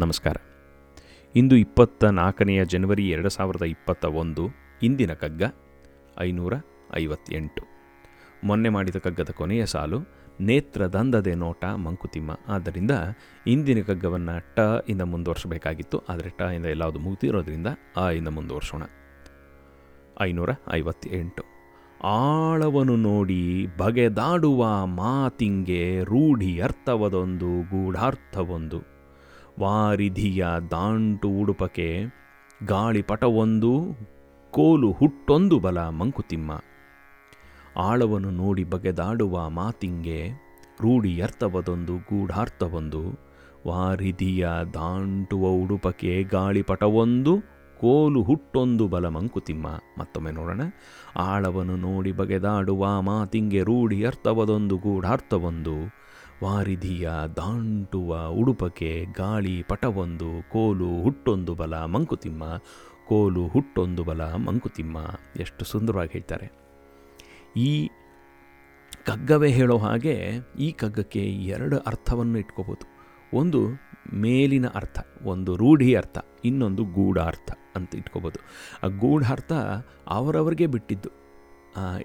ನಮಸ್ಕಾರ. ಇಂದು ಇಪ್ಪತ್ತ ನಾಲ್ಕನೆಯ ಜನವರಿ ಎರಡು ಸಾವಿರದ ಇಪ್ಪತ್ತ ಒಂದು, ಇಂದಿನ ಕಗ್ಗ ಐನೂರ ಐವತ್ತೆಂಟು. ಮೊನ್ನೆ ಮಾಡಿದ ಕಗ್ಗದ ಕೊನೆಯ ಸಾಲು ನೇತ್ರದಂದದೆ ನೋಟ ಮಂಕುತಿಮ್ಮ. ಆದ್ದರಿಂದ ಇಂದಿನ ಕಗ್ಗವನ್ನು ಟ ಇಂದ ಮುಂದುವರಿಸಬೇಕಾಗಿತ್ತು. ಆದರೆ ಟ ಇಂದ ಎಲ್ಲಾವುದು ಮುಗಿದಿರೋದ್ರಿಂದ ಆ ಇಂದ ಮುಂದುವರಿಸೋಣ. ಐನೂರ ಐವತ್ತೆಂಟು. ಆಳವನು ನೋಡಿ ಬಗೆದಾಡುವ ಮಾತಿಂಗೆ ರೂಢಿ ಅರ್ಥವದೊಂದು ಗೂಢಾರ್ಥವೊಂದು. ವಾರಿಧಿಯ ದಾಂಟು ಉಡುಪಕೆ ಗಾಳಿಪಟವೊಂದು, ಕೋಲು ಹುಟ್ಟೊಂದು ಬಲ ಮಂಕುತಿಮ್ಮ. ಆಳವನ್ನು ನೋಡಿ ಬಗೆದಾಡುವ ಮಾತಿಂಗೆ ರೂಢಿಯರ್ಥವದೊಂದು ಗೂಢಾರ್ಥವೊಂದು, ವಾರಿಧಿಯ ದಾಂಟುವ ಉಡುಪಕೆ ಗಾಳಿಪಟವೊಂದು, ಕೋಲು ಹುಟ್ಟೊಂದು ಬಲ ಮಂಕುತಿಮ್ಮ. ಮತ್ತೊಮ್ಮೆ ನೋಡೋಣ. ಆಳವನ್ನು ನೋಡಿ ಬಗೆದಾಡುವ ಮಾತಿಂಗೆ ರೂಢಿ ಅರ್ಥವದೊಂದು, ಗೂಢಾರ್ಥವೊಂದು ವಾರಿಧಿಯ ದಾಂಟುವ ಉಡುಪಕೆ ಗಾಳಿ ಪಟವೊಂದು, ಕೋಲು ಹುಟ್ಟೊಂದು ಬಲ ಮಂಕುತಿಮ್ಮ, ಕೋಲು ಹುಟ್ಟೊಂದು ಬಲ ಮಂಕುತಿಮ್ಮ ಎಷ್ಟು ಸುಂದರವಾಗಿ ಹೇಳ್ತಾರೆ. ಈ ಕಗ್ಗವೇ ಹೇಳೋ ಹಾಗೆ ಈ ಕಗ್ಗಕ್ಕೆ ಎರಡು ಅರ್ಥವನ್ನು ಇಟ್ಕೋಬೋದು. ಒಂದು ಮೇಲಿನ ಅರ್ಥ, ಒಂದು ರೂಢಿ ಅರ್ಥ, ಇನ್ನೊಂದು ಗೂಢಾರ್ಥ ಅಂತ ಇಟ್ಕೋಬೋದು. ಆ ಗೂಢಾರ್ಥ ಅವರವ್ರಿಗೆ ಬಿಟ್ಟಿದ್ದು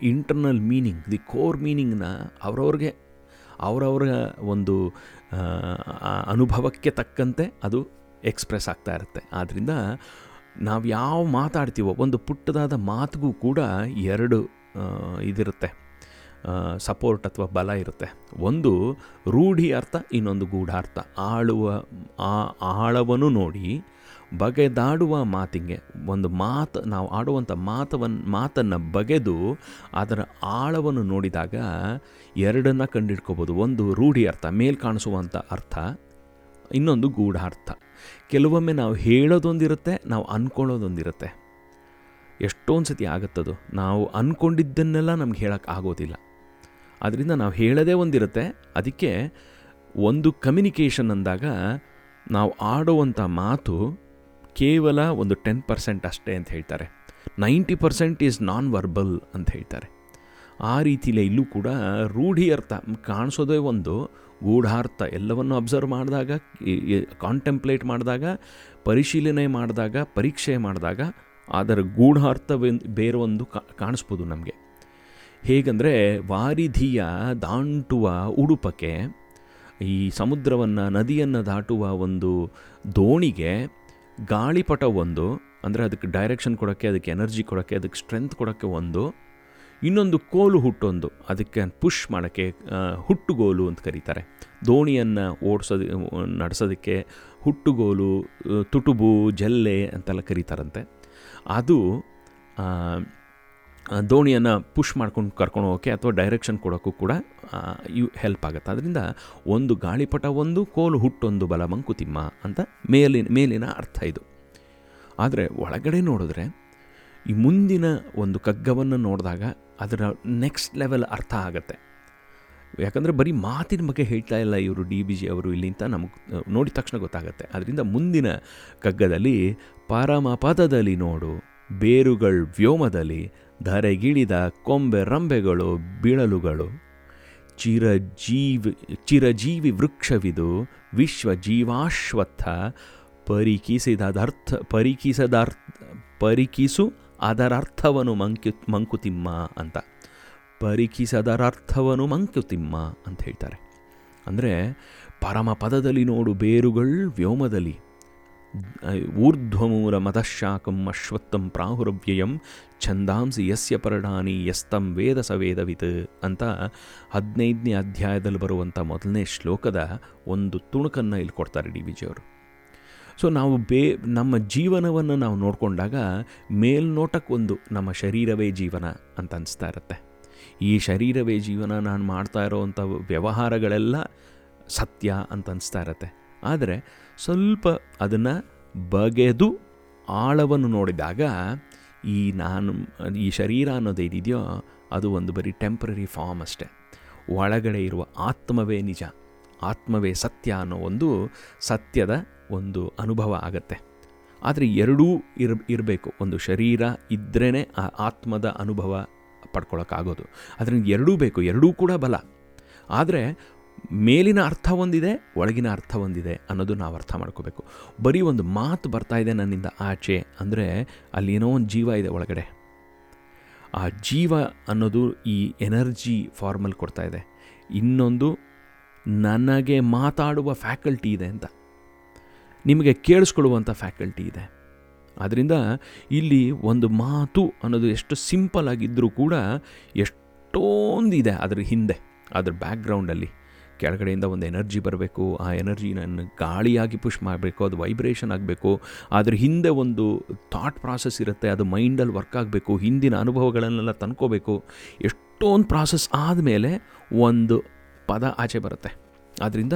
ಇಂಟರ್ನಲ್ ಮೀನಿಂಗ್ ದಿ ಕೋರ್ ಮೀನಿಂಗ್ನ ಅವರವ್ರಿಗೆ ಅವರವರ ಒಂದು ಅನುಭವಕ್ಕೆ ತಕ್ಕಂತೆ ಅದು ಎಕ್ಸ್ಪ್ರೆಸ್ ಆಗ್ತಾ ಇರುತ್ತೆ. ಆದ್ದರಿಂದ ನಾವು ಯಾವ ಮಾತಾಡ್ತೀವೋ, ಒಂದು ಪುಟ್ಟದಾದ ಮಾತಿಗೂ ಕೂಡ ಎರಡು ಇದಿರುತ್ತೆ. ಸಪೋರ್ಟ್ ಅಥವಾ ಬಲ ಇರುತ್ತೆ. ಒಂದು ರೂಢಿ ಅರ್ಥ, ಇನ್ನೊಂದು ಗೂಢಾರ್ಥ. ಆಳುವ, ಆ ಆಳವನ್ನು ನೋಡಿ ಬಗೆದಾಡುವ ಮಾತಿಗೆ, ಒಂದು ಮಾತು, ನಾವು ಆಡುವಂಥ ಮಾತವನ್ನು ಮಾತನ್ನು ಬಗೆದು ಅದರ ಆಳವನ್ನು ನೋಡಿದಾಗ ಎರಡನ್ನು ಕಂಡಿಡ್ಕೋಬೋದು. ಒಂದು ರೂಢಿ ಅರ್ಥ, ಮೇಲ್ ಕಾಣಿಸುವಂಥ ಅರ್ಥ, ಇನ್ನೊಂದು ಗೂಢಾರ್ಥ. ಕೆಲವೊಮ್ಮೆ ನಾವು ಹೇಳೋದೊಂದಿರುತ್ತೆ, ನಾವು ಅಂದ್ಕೊಳ್ಳೋದೊಂದಿರುತ್ತೆ ಎಷ್ಟೊಂದು ಸತಿ ಆಗುತ್ತದು? ನಾವು ಅಂದ್ಕೊಂಡಿದ್ದನ್ನೆಲ್ಲ ನಮ್ಗೆ ಹೇಳೋಕ್ಕೆ ಆಗೋದಿಲ್ಲ. ಅದರಿಂದ ನಾವು ಹೇಳೋದೇ ಒಂದಿರುತ್ತೆ. ಅದಕ್ಕೆ ಒಂದು ಕಮ್ಯುನಿಕೇಷನ್ ಅಂದಾಗ ನಾವು ಆಡುವಂಥ ಮಾತು ಕೇವಲ ಒಂದು ಟೆನ್ ಪರ್ಸೆಂಟ್ ಅಷ್ಟೇ ಅಂತ ಹೇಳ್ತಾರೆ. Ninety percent is non verbal ಅಂತ ಹೇಳ್ತಾರೆ. ಆ ರೀತಿಲೇ ಇಲ್ಲೂ ಕೂಡ ರೂಢಿ ಅರ್ಥ ಕಾಣಿಸೋದೇ ಒಂದು ಗೂಢಾರ್ಥ ಎಲ್ಲವನ್ನು ಅಬ್ಸರ್ವ್ ಮಾಡಿದಾಗ ಕಾಂಟೆಂಪ್ಲೇಟ್ ಮಾಡಿದಾಗ, ಪರಿಶೀಲನೆ ಮಾಡಿದಾಗ, ಪರೀಕ್ಷೆ ಮಾಡಿದಾಗ ಅದರ ಗೂಢಾರ್ಥ ಬೇರೊಂದು ಕಾಣಿಸ್ಬೋದು ನಮಗೆ. ಹೇಗಂದರೆ ವಾರಿಧಿಯ ದಾಂಟುವ ಉಡುಪಕ್ಕೆ ಈ ಸಮುದ್ರವನ್ನು, ನದಿಯನ್ನು ದಾಟುವ ಒಂದು ದೋಣಿಗೆ ಗಾಳಿಪಟ ಒಂದು, ಅಂದರೆ ಅದಕ್ಕೆ ಡೈರೆಕ್ಷನ್ ಕೊಡೋಕ್ಕೆ, ಅದಕ್ಕೆ ಎನರ್ಜಿ ಕೊಡೋಕ್ಕೆ, ಅದಕ್ಕೆ ಸ್ಟ್ರೆಂತ್ ಕೊಡೋಕ್ಕೆ ಒಂದು. ಇನ್ನೊಂದು ಕೋಲು ಹುಟ್ಟೊಂದು, ಅದಕ್ಕೆ ಪುಷ್ ಮಾಡೋಕ್ಕೆ ಹುಟ್ಟುಗೋಲು ಅಂತ ಕರೀತಾರೆ. ದೋಣಿಯನ್ನು ಓಡಿಸೋದು, ನಡೆಸೋದಕ್ಕೆ ಹುಟ್ಟುಗೋಲು, ತುಟುಬು, ಜಲ್ಲೆ ಅಂತೆಲ್ಲ ಕರೀತಾರಂತೆ. ಅದು ದೋಣಿಯನ್ನು ಪುಷ್ ಮಾಡ್ಕೊಂಡು ಕರ್ಕೊಂಡು ಹೋಗೋಕ್ಕೆ ಅಥವಾ ಡೈರೆಕ್ಷನ್ ಕೊಡೋಕ್ಕೂ ಕೂಡ ಇವು ಹೆಲ್ಪ್ ಆಗುತ್ತೆ. ಅದರಿಂದ ಒಂದು ಗಾಳಿಪಟ ಒಂದು, ಕೋಲು ಹುಟ್ಟೊಂದು ಬಲ ಮಂಕುತಿಮ್ಮ ಅಂತ ಮೇಲಿನ ಮೇಲಿನ ಅರ್ಥ ಇದು. ಆದರೆ ಒಳಗಡೆ ನೋಡಿದ್ರೆ ಈ ಮುಂದಿನ ಒಂದು ಕಗ್ಗವನ್ನು ನೋಡಿದಾಗ ಅದರ ನೆಕ್ಸ್ಟ್ ಲೆವೆಲ್ ಅರ್ಥ ಆಗುತ್ತೆ. ಯಾಕಂದರೆ ಬರೀ ಮಾತಿನ ಬಗ್ಗೆ ಹೇಳ್ತಾ ಇಲ್ಲ ಇವರು ಡಿ ಬಿ ಜಿ ಅವರು ಇಲ್ಲಿಂತ ನಮಗೆ ನೋಡಿದ ತಕ್ಷಣ ಗೊತ್ತಾಗುತ್ತೆ. ಅದರಿಂದ ಮುಂದಿನ ಕಗ್ಗದಲ್ಲಿ, ಪರಮಪದದಲ್ಲಿ ನೋಡು, ಬೇರುಗಳು ವ್ಯೋಮದಲ್ಲಿ ಧರೆಗಿಳಿದ ಕೊಂಬೆ ರಂಬೆಗಳು ಬಿಳಲುಗಳು. ಚಿರಜೀವಿ ಚಿರಜೀವಿ ವೃಕ್ಷವಿದು ವಿಶ್ವ ಜೀವಾಶ್ವತ್ಥ ಪರಿಕಿಸಿದದರ್ಥ ಪರಿಕಿಸದರ್ಥ ಪರಿಕಿಸು ಅದರರ್ಥವನು ಮಂಕ್ಯು ಮಂಕುತಿಮ್ಮ ಅಂತ. ಪರಿಕಿಸದರರ್ಥವನು ಮಂಕುತಿಮ್ಮ ಅಂತ ಹೇಳ್ತಾರೆ. ಅಂದರೆ ಪರಮ ಪದದಲ್ಲಿ ನೋಡು ಬೇರುಗಳು ವ್ಯೋಮದಲ್ಲಿ. ಊರ್ಧ್ವಮೂಲ ಮತಶಾಕಂ ಅಶ್ವತ್ಥಂ ಪ್ರಾಹುರವ್ಯಯಂ ಛಂದಾಂಸಿ ಯಸ್ಯ ಪರ್ಣಾನಿ ಯಸ್ತಂ ವೇದ ಸವೇದವಿತ್ ಅಂತ ಹದಿನೈದನೇ ಅಧ್ಯಾಯದಲ್ಲಿ ಬರುವಂಥ ಮೊದಲನೇ ಶ್ಲೋಕದ ಒಂದು ತುಣುಕನ್ನು ಇಲ್ಲಿ ಕೊಡ್ತಾರೆ ಡಿ ವಿಜಿಯವರು ಸೊ ನಾವು ಬೇ, ನಮ್ಮ ಜೀವನವನ್ನು ನಾವು ನೋಡಿಕೊಂಡಾಗ ಮೇಲ್ನೋಟಕ್ಕೊಂದು ನಮ್ಮ ಶರೀರವೇ ಜೀವನ ಅಂತ ಅನಿಸ್ತಾ ಇರುತ್ತೆ. ಈ ಶರೀರವೇ ಜೀವನ ನಾನು ಮಾಡ್ತಾ ಇರೋವಂಥ ವ್ಯವಹಾರಗಳೆಲ್ಲ ಸತ್ಯ ಅಂತ ಅನಿಸ್ತಾ ಇರತ್ತೆ. ಆದರೆ ಸ್ವಲ್ಪ ಅದನ್ನು ಬಗೆದು ಆಳವನ್ನು ನೋಡಿದಾಗ ಈ ನಾನು, ಈ ಶರೀರ ಅನ್ನೋದೇನಿದೆಯೋ ಅದು ಒಂದು ಬರೀ ಟೆಂಪ್ರರಿ ಫಾರ್ಮ್ ಅಷ್ಟೆ. ಒಳಗಡೆ ಇರುವ ಆತ್ಮವೇ ನಿಜ, ಆತ್ಮವೇ ಸತ್ಯ ಅನ್ನೋ ಒಂದು ಸತ್ಯದ ಒಂದು ಅನುಭವ ಆಗತ್ತೆ. ಆದರೆ ಎರಡೂ ಇರ, ಇರಬೇಕು. ಒಂದು ಶರೀರ ಇದ್ರೇ ಆ ಆತ್ಮದ ಅನುಭವ ಪಡ್ಕೊಳ್ಳೋಕ್ಕಾಗೋದು ಅದರಿಂದ ಎರಡೂ ಬೇಕು, ಎರಡೂ ಕೂಡ ಬಲ. ಆದರೆ ಮೇಲಿನ ಅರ್ಥ ಒಂದಿದೆ, ಒಳಗಿನ ಅರ್ಥ ಒಂದಿದೆ ಅನ್ನೋದು ನಾವು ಅರ್ಥ ಮಾಡ್ಕೋಬೇಕು. ಬರೀ ಒಂದು ಮಾತು ಬರ್ತಾ ಇದೆ ನನ್ನಿಂದ ಆಚೆ ಅಂದರೆ ಅಲ್ಲಿ ಏನೋ ಒಂದು ಜೀವ ಇದೆ ಒಳಗಡೆ. ಆ ಜೀವ ಅನ್ನೋದು ಈ ಎನರ್ಜಿ ಫಾರ್ಮಲ್ ಕೊಡ್ತಾ ಇದೆ. ಇನ್ನೊಂದು ನನಗೆ ಮಾತಾಡುವ ಫ್ಯಾಕಲ್ಟಿ ಇದೆ ಅಂತ. ನಿಮಗೆ ಕೇಳಿಸ್ಕೊಳ್ಳುವಂಥ ಫ್ಯಾಕಲ್ಟಿ ಇದೆ. ಆದ್ದರಿಂದ ಇಲ್ಲಿ ಒಂದು ಮಾತು ಅನ್ನೋದು ಎಷ್ಟು ಸಿಂಪಲ್ ಆಗಿದ್ದರೂ ಕೂಡ ಎಷ್ಟೊಂದಿದೆ ಅದ್ರ ಹಿಂದೆ, ಅದ್ರ ಬ್ಯಾಕ್ಗ್ರೌಂಡಲ್ಲಿ. ಕೆಳಗಡೆಯಿಂದ ಒಂದು ಎನರ್ಜಿ ಬರಬೇಕು, ಆ ಎನರ್ಜಿ ನನ್ನ ಗಾಳಿಯಾಗಿ ಪುಷ್ ಮಾಡಬೇಕು, ಅದು ವೈಬ್ರೇಷನ್ ಆಗಬೇಕು ಅದ್ರ ಹಿಂದೆ ಒಂದು ಥಾಟ್ ಪ್ರಾಸೆಸ್ ಇರುತ್ತೆ, ಅದು ಮೈಂಡಲ್ಲಿ ವರ್ಕ್ ಆಗಬೇಕು, ಹಿಂದಿನ ಅನುಭವಗಳನ್ನೆಲ್ಲ ತಂದ್ಕೋಬೇಕು. ಎಷ್ಟೊಂದು ಪ್ರಾಸೆಸ್ ಆದಮೇಲೆ ಒಂದು ಪದ ಆಚೆ ಬರುತ್ತೆ. ಆದ್ದರಿಂದ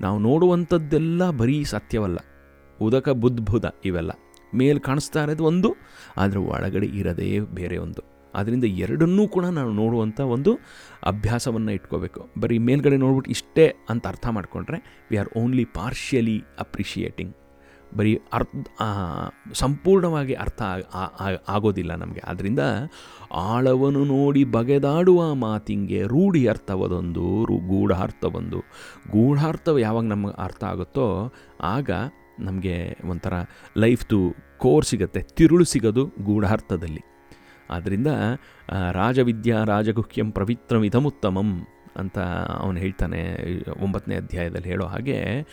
ನಾವು ನೋಡುವಂಥದ್ದೆಲ್ಲ ಬರೀ ಸತ್ಯವಲ್ಲ. ಉದಕ ಬುದ್ಧುದ ಇವೆಲ್ಲ. ಮೇಲೆ ಕಾಣಿಸ್ತಾ ಇರೋದು ಒಂದು, ಆದರೆ ಒಳಗಡೆ ಇರೋದೇ ಬೇರೆ ಒಂದು. ಆದ್ದರಿಂದ ಎರಡನ್ನೂ ಕೂಡ ನಾವು ನೋಡುವಂಥ ಒಂದು ಅಭ್ಯಾಸವನ್ನು ಇಟ್ಕೋಬೇಕು. ಬರೀ ಮೇಲ್ಗಡೆ ನೋಡ್ಬಿಟ್ಟು ಇಷ್ಟೇ ಅಂತ ಅರ್ಥ ಮಾಡಿಕೊಂಡ್ರೆ we are only partially appreciating. ಬರೀ ಅರ್ಥ ಸಂಪೂರ್ಣವಾಗಿ ಅರ್ಥ ಆಗೋದಿಲ್ಲ ನಮಗೆ. ಆದ್ದರಿಂದ ಆಳವನ್ನು ನೋಡಿ ಬಗೆದಾಡುವ ಮಾತಿಂಗೆ ರೂಢಿ ಅರ್ಥವದೊಂದು ರು, ಗೂಢಾರ್ಥವೊಂದು. ಗೂಢಾರ್ಥ ಯಾವಾಗ ನಮಗೆ ಅರ್ಥ ಆಗುತ್ತೋ ಆಗ ನಮಗೆ ಒಂಥರ ಲೈಫ್ದು ಕೋರ್ ಸಿಗುತ್ತೆ, ತಿರುಳು ಸಿಗೋದು ಗೂಢಾರ್ಥದಲ್ಲಿ. ಆದ್ದರಿಂದ ರಾಜವಿದ್ಯಾ ರಾಜಗುಹ್ಯಂ ಪ್ರವಿತ್ರಮಿದಮುತ್ತಮಂ ಅಂತ ಅವನು ಹೇಳ್ತಾನೆ ಒಂಬತ್ತನೇ ಅಧ್ಯಾಯದಲ್ಲಿ ಹೇಳೋ ಹಾಗೆ,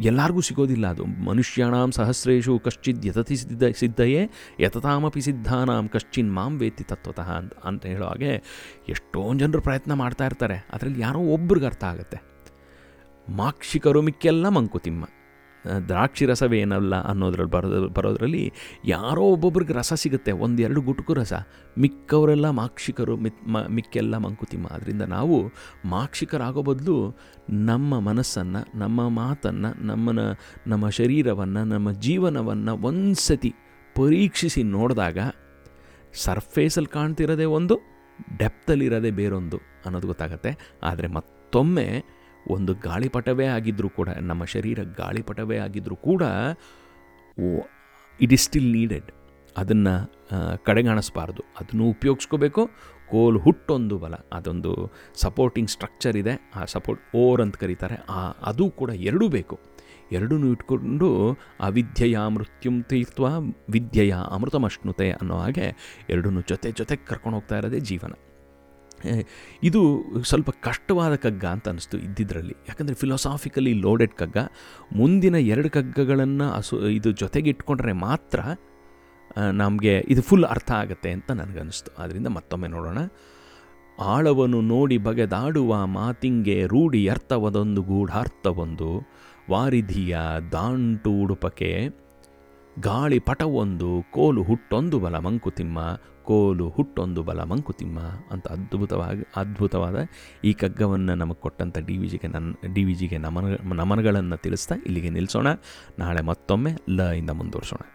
ಎಲ್ಲರಿಗೂ ಸಿಗೋದಿಲ್ಲ ಅದು. ಮನುಷ್ಯಾಣಾಂ ಸಹಸ್ರೇಶು ಕಶ್ಚಿದ್ ಯತತಿ ಸಿದ್ಧ, ಸಿದ್ಧಯೇ ಯತತಾಮಪಿ ಸಿದ್ಧಾನಾಂ ಕಶ್ಚಿನ್ ಮಾಂ ವೇತಿ ತತ್ವತಃ ಅಂತ ಅಂತ ಹೇಳೋ ಹಾಗೆ ಎಷ್ಟೊಂದು ಜನರು ಪ್ರಯತ್ನ ಮಾಡ್ತಾ ಇರ್ತಾರೆ. ಅದರಲ್ಲಿ ಯಾರೋ ಒಬ್ರಿಗೆ ಅರ್ಥ ಆಗುತ್ತೆ. ಮಾಕ್ಷಿಕರು ಮಿಕ್ಕೆಲ್ಲ ಮಂಕುತಿಮ್ಮ. ದ್ರಾಕ್ಷಿ ರಸವೇನಲ್ಲ ಅನ್ನೋದ್ರಲ್ಲಿ ಬರೋದು, ಬರೋದ್ರಲ್ಲಿ ಯಾರೋ ಒಬ್ಬೊಬ್ರಿಗೆ ರಸ ಸಿಗುತ್ತೆ, ಒಂದೆರಡು ಗುಟುಕು ರಸ. ಮಿಕ್ಕವರೆಲ್ಲ ಮಾಕ್ಷಿಕರು, ಮಿತ್, ಮ, ಮಿಕ್ಕೆಲ್ಲ ಮಂಕುತಿಮ್ಮ. ಅದರಿಂದ ನಾವು ಮಾಕ್ಷಿಕರಾಗೋ ಬದಲು ನಮ್ಮ ಮನಸ್ಸನ್ನು, ನಮ್ಮ ಮಾತನ್ನು, ನಮ್ಮನ, ನಮ್ಮ ಶರೀರವನ್ನು, ನಮ್ಮ ಜೀವನವನ್ನು ಒಂದು ಸತಿ ಪರೀಕ್ಷಿಸಿ ನೋಡಿದಾಗ ಸರ್ಫೇಸಲ್ಲಿ ಕಾಣ್ತಿರೋದೇ ಒಂದು, ಡೆಪ್ತಲ್ಲಿರೋದೇ ಬೇರೊಂದು ಅನ್ನೋದು ಗೊತ್ತಾಗುತ್ತೆ. ಆದರೆ ಮತ್ತೊಮ್ಮೆ ಒಂದು ಗಾಳಿಪಟವೇ ಆಗಿದ್ದರೂ ಕೂಡ, ನಮ್ಮ ಶರೀರ ಗಾಳಿಪಟವೇ ಆಗಿದ್ದರೂ ಕೂಡ ಇಟ್ ಈಸ್ ಸ್ಟಿಲ್ ನೀಡೆಡ್ ಅದನ್ನು ಕಡೆಗಾಣಿಸ್ಬಾರ್ದು. ಅದನ್ನು ಉಪಯೋಗಿಸ್ಕೋಬೇಕು. ಕೋಲ್ ಹುಟ್ಟೊಂದು ಬಲ. ಅದೊಂದು ಸಪೋರ್ಟಿಂಗ್ ಸ್ಟ್ರಕ್ಚರ್ ಇದೆ. ಆ ಸಪೋರ್ಟ್ ಓರ್ ಅಂತ ಕರೀತಾರೆ. ಆ, ಅದು ಕೂಡ ಎರಡೂ ಬೇಕು. ಎರಡೂ ಇಟ್ಕೊಂಡು ಅವಿದ್ಯೆಯ ಮೃತ್ಯುಂ ತೀರ್ಥ ವಿದ್ಯೆಯ ಅಮೃತಮಷ್ಣುತೆ ಅನ್ನೋ ಹಾಗೆ ಎರಡೂ ಜೊತೆ ಜೊತೆಗೆ ಕರ್ಕೊಂಡು ಹೋಗ್ತಾ ಇರೋದೇ ಜೀವನ. ಇದು ಸ್ವಲ್ಪ ಕಷ್ಟವಾದ ಕಗ್ಗ ಅಂತ ಅನಿಸ್ತು ಇದ್ದಿದ್ರಲ್ಲಿ. ಯಾಕಂದರೆ ಫಿಲಾಸಾಫಿಕಲಿ ಲೋಡೆಡ್ ಕಗ್ಗ. ಮುಂದಿನ ಎರಡು ಕಗ್ಗಗಳನ್ನು ಅಸು, ಇದು ಜೊತೆಗೆ ಇಟ್ಕೊಂಡ್ರೆ ಮಾತ್ರ ನಮಗೆ ಇದು ಫುಲ್ ಅರ್ಥ ಆಗುತ್ತೆ ಅಂತ ನನಗನ್ನಿಸ್ತು. ಆದ್ದರಿಂದ ಮತ್ತೊಮ್ಮೆ ನೋಡೋಣ. ಆಳವನ್ನು ನೋಡಿ ಬಗೆದಾಡುವ ಮಾತಿಂಗೆ ರೂಢಿ ಅರ್ಥವದೊಂದು ಗೂಢಾರ್ಥವೊಂದು, ವಾರಿಧಿಯ ದಾಂಟು ಉಡುಪಕೆ ಗಾಳಿ ಪಟವೊಂದು, ಕೋಲು ಹುಟ್ಟೊಂದು ಬಲ ಮಂಕುತಿಮ್ಮ ಕೋಲು ಹುಟ್ಟೊಂದು ಬಲ ಮಂಕುತಿಮ್ಮ ಅಂತ ಅದ್ಭುತವಾಗಿ, ಅದ್ಭುತವಾದ ಈ ಕಗ್ಗವನ್ನು ನಮಗೆ ಕೊಟ್ಟಂಥ ಡಿ ವಿ ಜಿಗೆ ನನ್ನ ಡಿ ವಿ ಜಿಗೆ ನಮನ, ನಮನಗಳನ್ನು ತಿಳಿಸ್ತಾ ಇಲ್ಲಿಗೆ ನಿಲ್ಲಿಸೋಣ ನಾಳೆ ಮತ್ತೊಮ್ಮೆ ಲ ಇಂದ ಮುಂದುವರಿಸೋಣ.